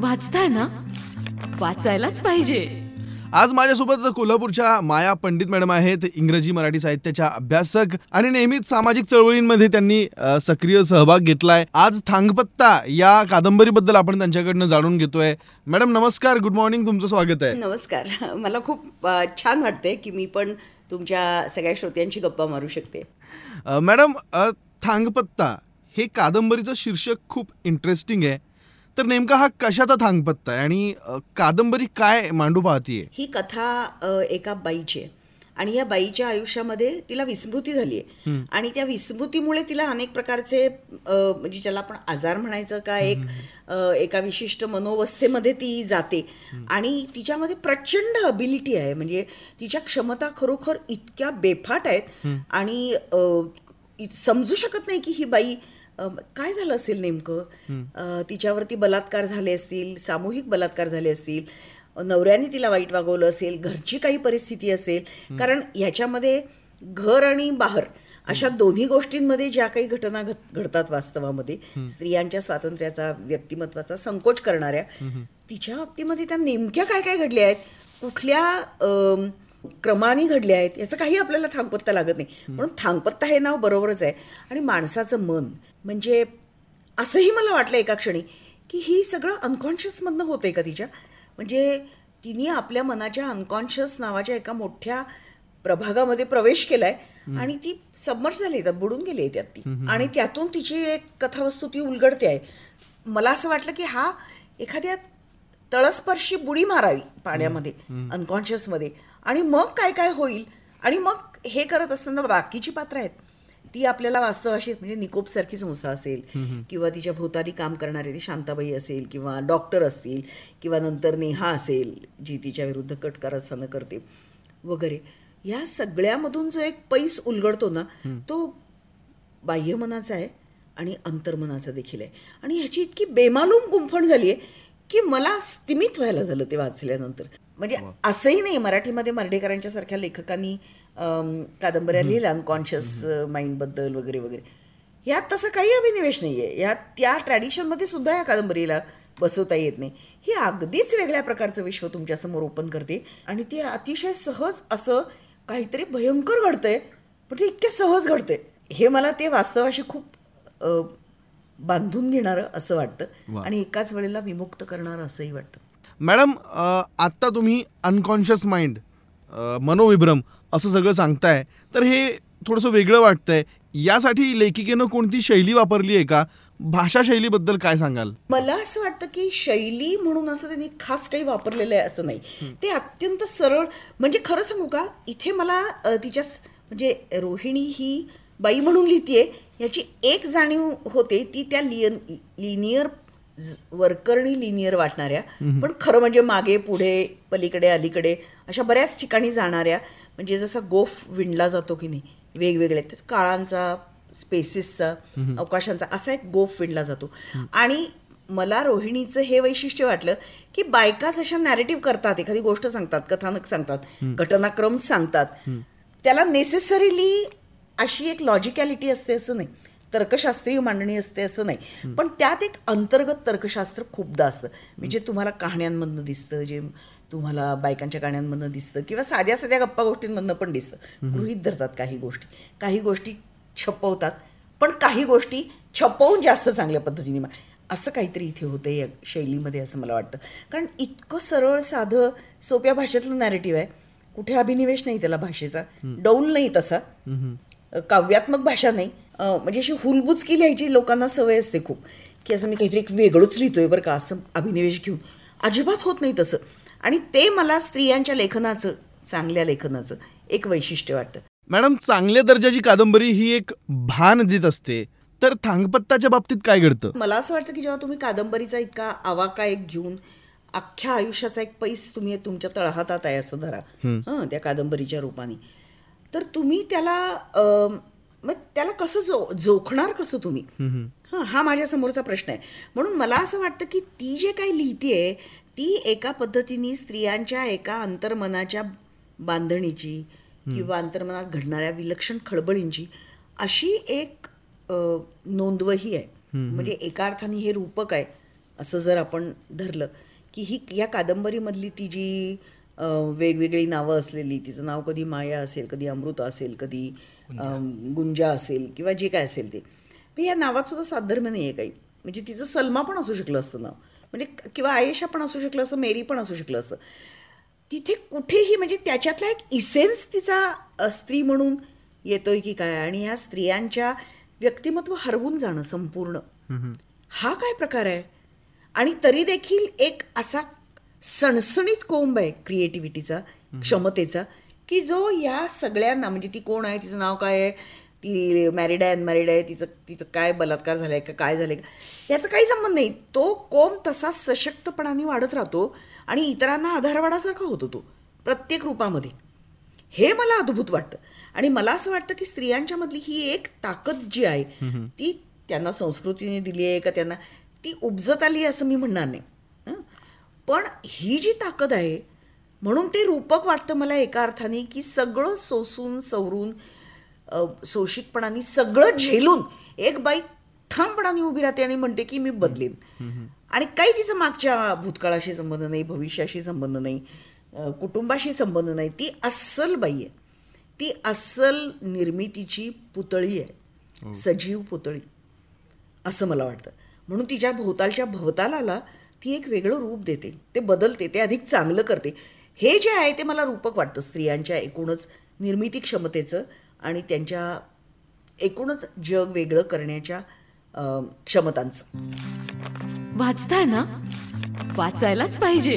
वाचताय ना? वाचायलाच पाहिजे. आज माझ्यासोबत कोल्हापूरच्या माया पंडित मॅडम आहेत इंग्रजी मराठी साहित्याच्या अभ्यासक आणि नेहमीच सामाजिक चळवळींमध्ये त्यांनी अ, सक्रिय सहभाग घेतलाय. आज थांगपत्ता या कादंबरीबद्दल आपण त्यांच्याकडनं जाणून घेतोय. मॅडम नमस्कार गुड मॉर्निंग तुमचं स्वागत आहे. नमस्कार. मला खूप अ, छान वाटते की मी पण तुमच्या सगळ्या श्रोत्यांची गप्पा मारू शकते. अ, मॅडम अ, थांगपत्ता हे कादंबरीचं शीर्षक खूप इंटरेस्टिंग आहे. तर नेमका हा कशाचा थांगपत्ता आहे? आणि कादंबरी काय मांडू पाहतीये? ही कथा एका बाईची आहे. आणि या बाईच्या आयुष्यामध्ये तिला विस्मृती झाली आहे. आणि त्या विस्मृतीमुळे तिला अनेक प्रकारचे म्हणजे ज्याला आपण आजार म्हणायचं का एक एका विशिष्ट मनोवस्थेमध्ये ती जाते. आणि तिच्यामध्ये प्रचंड अबिलिटी आहे. म्हणजे तिच्या क्षमता खरोखर इतक्या बेफाट आहेत. आणि समजू शकत नाही की ही बाई काय झालं असेल नेमकं? तिच्यावरती बलात्कार झाले असतील सामूहिक बलात्कार झाले असतील नवऱ्याने तिला वाईट वागवलं असेल घरची काही परिस्थिती असेल कारण ह्याच्यामध्ये घर आणि बाहेर अशा दोन्ही गोष्टींमध्ये ज्या काही घटना घट- घडतात वास्तवामध्ये स्त्रियांच्या स्वातंत्र्याचा व्यक्तिमत्वाचा संकोच करणाऱ्या तिच्या बाबतीमध्ये त्या नेमक्या काय काय घडल्या आहेत? कुठल्या क्रमाने घडल्या आहेत? याचं काही आपल्याला थांगपत्ता लागत नाही. म्हणून थांगपत्ता हे नाव बरोबरच आहे. आणि माणसाचं मन म्हणजे असंही मला वाटलं एका क्षणी की ही सगळं अनकॉन्शियसमधनं होतंय का तिच्या? म्हणजे तिने आपल्या मनाच्या अनकॉन्शियस नावाच्या एका मोठ्या प्रभागामध्ये प्रवेश केलाय आणि ती सबमर्ज झाली त्यात बुडून गेली आहे त्यात ती. आणि त्यातून तिची एक कथावस्तू ती उलगडते आहे. मला असं वाटलं की हा एखाद्या तळस्पर्शी बुडी मारावी पाण्यामध्ये अनकॉन्शियसमध्ये आणि मग काय काय होईल? आणि मग हे करत असताना बाकीची पात्र आहेत. ती आपल्याला वास्तवाशी म्हणजे निकोपसारखी संस्था असेल. किंवा तिच्या भोवताली काम करणारे ती शांताबाई असेल किंवा डॉक्टर असतील किंवा नंतर नेहा असेल जी तिच्या विरुद्ध कट कारस्थानं करते वगैरे. या सगळ्यामधून जो एक पैस उलगडतो ना तो बाह्यमनाचा आहे आणि अंतर्मनाचा देखील आहे. आणि ह्याची इतकी बेमालूम गुंफण झाली आहे की मला स्तिमित व्हायला झालं ते वाचल्यानंतर. म्हणजे असंही नाही मराठीमध्ये मर्ढेकरांच्या सारख्या लेखकांनी कादंबऱ्या लिहिल्या अनकॉन्शियस माइंडबद्दल वगैरे वगैरे. यात तसं काही अभिनिवेश नाही आहे यात त्या ट्रॅडिशनमध्ये सुद्धा या कादंबरीला बसवता येत नाही. ही अगदीच वेगळ्या प्रकारचं विश्व तुमच्यासमोर ओपन करते आणि ते अतिशय सहज असं काहीतरी भयंकर घडतंय पण ते इतक्या सहज घडतंय. हे मला ते वास्तवाशी खूप बांधून घेणारं असं वाटतं आणि एकाच वेळेला विमुक्त करणारं असंही वाटतं. मॅडम आत्ता तुम्ही अनकॉन्शियस माइंड मनोविभ्रम असं सगळं सांगताय. तर हे थोडंसं वेगळं वाटतंय. यासाठी लेखिकेनं कोणती शैली वापरली आहे का? भाषा शैलीबद्दल काय सांगाल? मला असं वाटतं की शैली म्हणून असं त्यांनी खास काही वापरलेलं आहे असं नाही. ते अत्यंत सरळ म्हणजे खरं सांगू का? इथे मला तिच्या म्हणजे रोहिणी ही बाई म्हणून लिहितीये. याची एक जाणीव होते ती त्या लियन लिनियर वर्करणी लिनियर वाटणाऱ्या पण खरं म्हणजे मागे पुढे पलीकडे अलीकडे अशा बऱ्याच ठिकाणी जाणाऱ्या म्हणजे जसा गोफ विणला जातो की नाही वेगवेगळे त्यात काळांचा स्पेसिसचा अवकाशांचा असा एक गोफ विणला जातो. आणि मला रोहिणीचं हे वैशिष्ट्य वाटलं की बायका जशा नॅरेटिव्ह करतात एखादी गोष्ट सांगतात कथानक सांगतात घटनाक्रम सांगतात. त्याला नेसेसरीली अशी एक लॉजिकॅलिटी असते असं नाही. तर्कशास्त्रीय मांडणी असते असं नाही. पण त्यात एक अंतर्गत तर्कशास्त्र खूपदा असतं. म्हणजे तुम्हाला कहाण्यांमधनं दिसतं जे तुम्हाला बायकांच्या गाण्यांमधनं दिसतं किंवा साध्या साध्या गप्पा गोष्टींमधनं पण दिसतं. गृहित धरतात काही गोष्टी. काही गोष्टी छपवतात पण काही गोष्टी छपवून जास्त चांगल्या पद्धतीने असं काहीतरी इथे होतं या शैलीमध्ये असं मला वाटतं. कारण इतकं सरळ साधं सोप्या भाषेतलं नॅरेटिव्ह आहे. कुठे अभिनिवेश नाही त्याला भाषेचा. डौल नाही तसा. काव्यात्मक भाषा नाही. म्हणजे अशी हुलबुचकी लिहायची लोकांना सवय असते खूप की असं मी काहीतरी एक वेगळंच लिहितोय बरं का असं अभिनिवेश घेऊन. अजिबात होत नाही तसं. आणि ते मला स्त्रियांच्या लेखनाचं चांगल्या लेखनाचं एक वैशिष्ट्य वाटतं. मॅडम चांगल्या दर्जाची कादंबरी ही एक भान देत असते. तर थांगपत्ताच्या बाबतीत काय घडतं? मला असं वाटतं की जेव्हा तुम्ही कादंबरीचा इतका आवाका एक घेऊन अख्ख्या आयुष्याचा एक पैस तुम्ही तुमच्या तळहातात आहे असं धरा हं त्या कादंबरीच्या रूपाने. तर तुम्ही त्याला मग त्याला कसं जो जोखणार कसं तुम्ही? हां हा माझ्या समोरचा प्रश्न आहे. म्हणून मला असं वाटतं की ती जे काही लिहितीये ती एका पद्धतीने स्त्रियांच्या एका अंतर्मनाच्या बांधणीची किंवा अंतर्मनात घडणाऱ्या विलक्षण खळबळींची अशी एक नोंदवही आहे. म्हणजे एका अर्थाने हे रूपक आहे असं जर आपण धरलं की ही या कादंबरीमधली ती जी वेगवेगळी नावं असलेली तिचं नाव कधी माया असेल कधी अमृता असेल कधी गुंजा. असेल किंवा जे काय असेल ते. पण या नावात सुद्धा साधर्म्य नाही आहे काही. म्हणजे तिचं सलमा पण असू शकलं असतं नाव. म्हणजे किंवा आयेशा पण असू शकलं असतं मेरी पण असू शकलं असतं. तिथे कुठेही म्हणजे त्याच्यातला एक इसेन्स तिचा स्त्री म्हणून येतोय की काय आणि ह्या स्त्रियांच्या व्यक्तिमत्व हरवून जाणं संपूर्ण. हा काय प्रकार आहे? आणि तरी देखील एक असा सणसणीत कोंब आहे क्रिएटिव्हिटीचा क्षमतेचा की जो या सगळ्यांना म्हणजे ती कोण आहे तिचं नाव काय आहे ती मॅरिड आहे अनमॅरिड आहे तिचं तिचं काय बलात्कार झालाय का काय झालंय का याचा काही संबंध नाही. तो कोंब तसा सशक्तपणाने वाढत राहतो आणि इतरांना आधारवाडासारखा होतो तो प्रत्येक रूपामध्ये. हे मला अद्भुत वाटतं. आणि मला असं वाटतं की स्त्रियांच्या मधली ही एक ताकद जी आहे ती त्यांना संस्कृतीने दिली आहे का त्यांना ती उपजत आली असं मी म्हणणार नाही? पण ही जी ताकद आहे म्हणून ते रूपक वाटतं मला एका अर्थाने की सगळं सोसून सवरून सोशिकपणाने सगळं झेलून एक बाई ठामपणाने उभी राहते आणि म्हणते की मी बदलेन. आणि काही तिचा मागच्या भूतकाळाशी संबंध नाही भविष्याशी संबंध नाही कुटुंबाशी संबंध नाही. ती अस्सल बाई आहे. ती अस्सल निर्मितीची पुतळी आहे. सजीव पुतळी. असं मला वाटतं. म्हणून तिच्या भोवतालच्या भवतालाला ती एक वेगळं रूप देते ते बदलते ते अधिक चांगलं करते. हे जे आहे ते मला रूपक वाटतं स्त्रियांच्या एकूणच निर्मिती क्षमतेचं आणि त्यांच्या एकूणच जग वेगळं करण्याच्या क्षमतांचं. वाचताय ना वाचायलाच पाहिजे.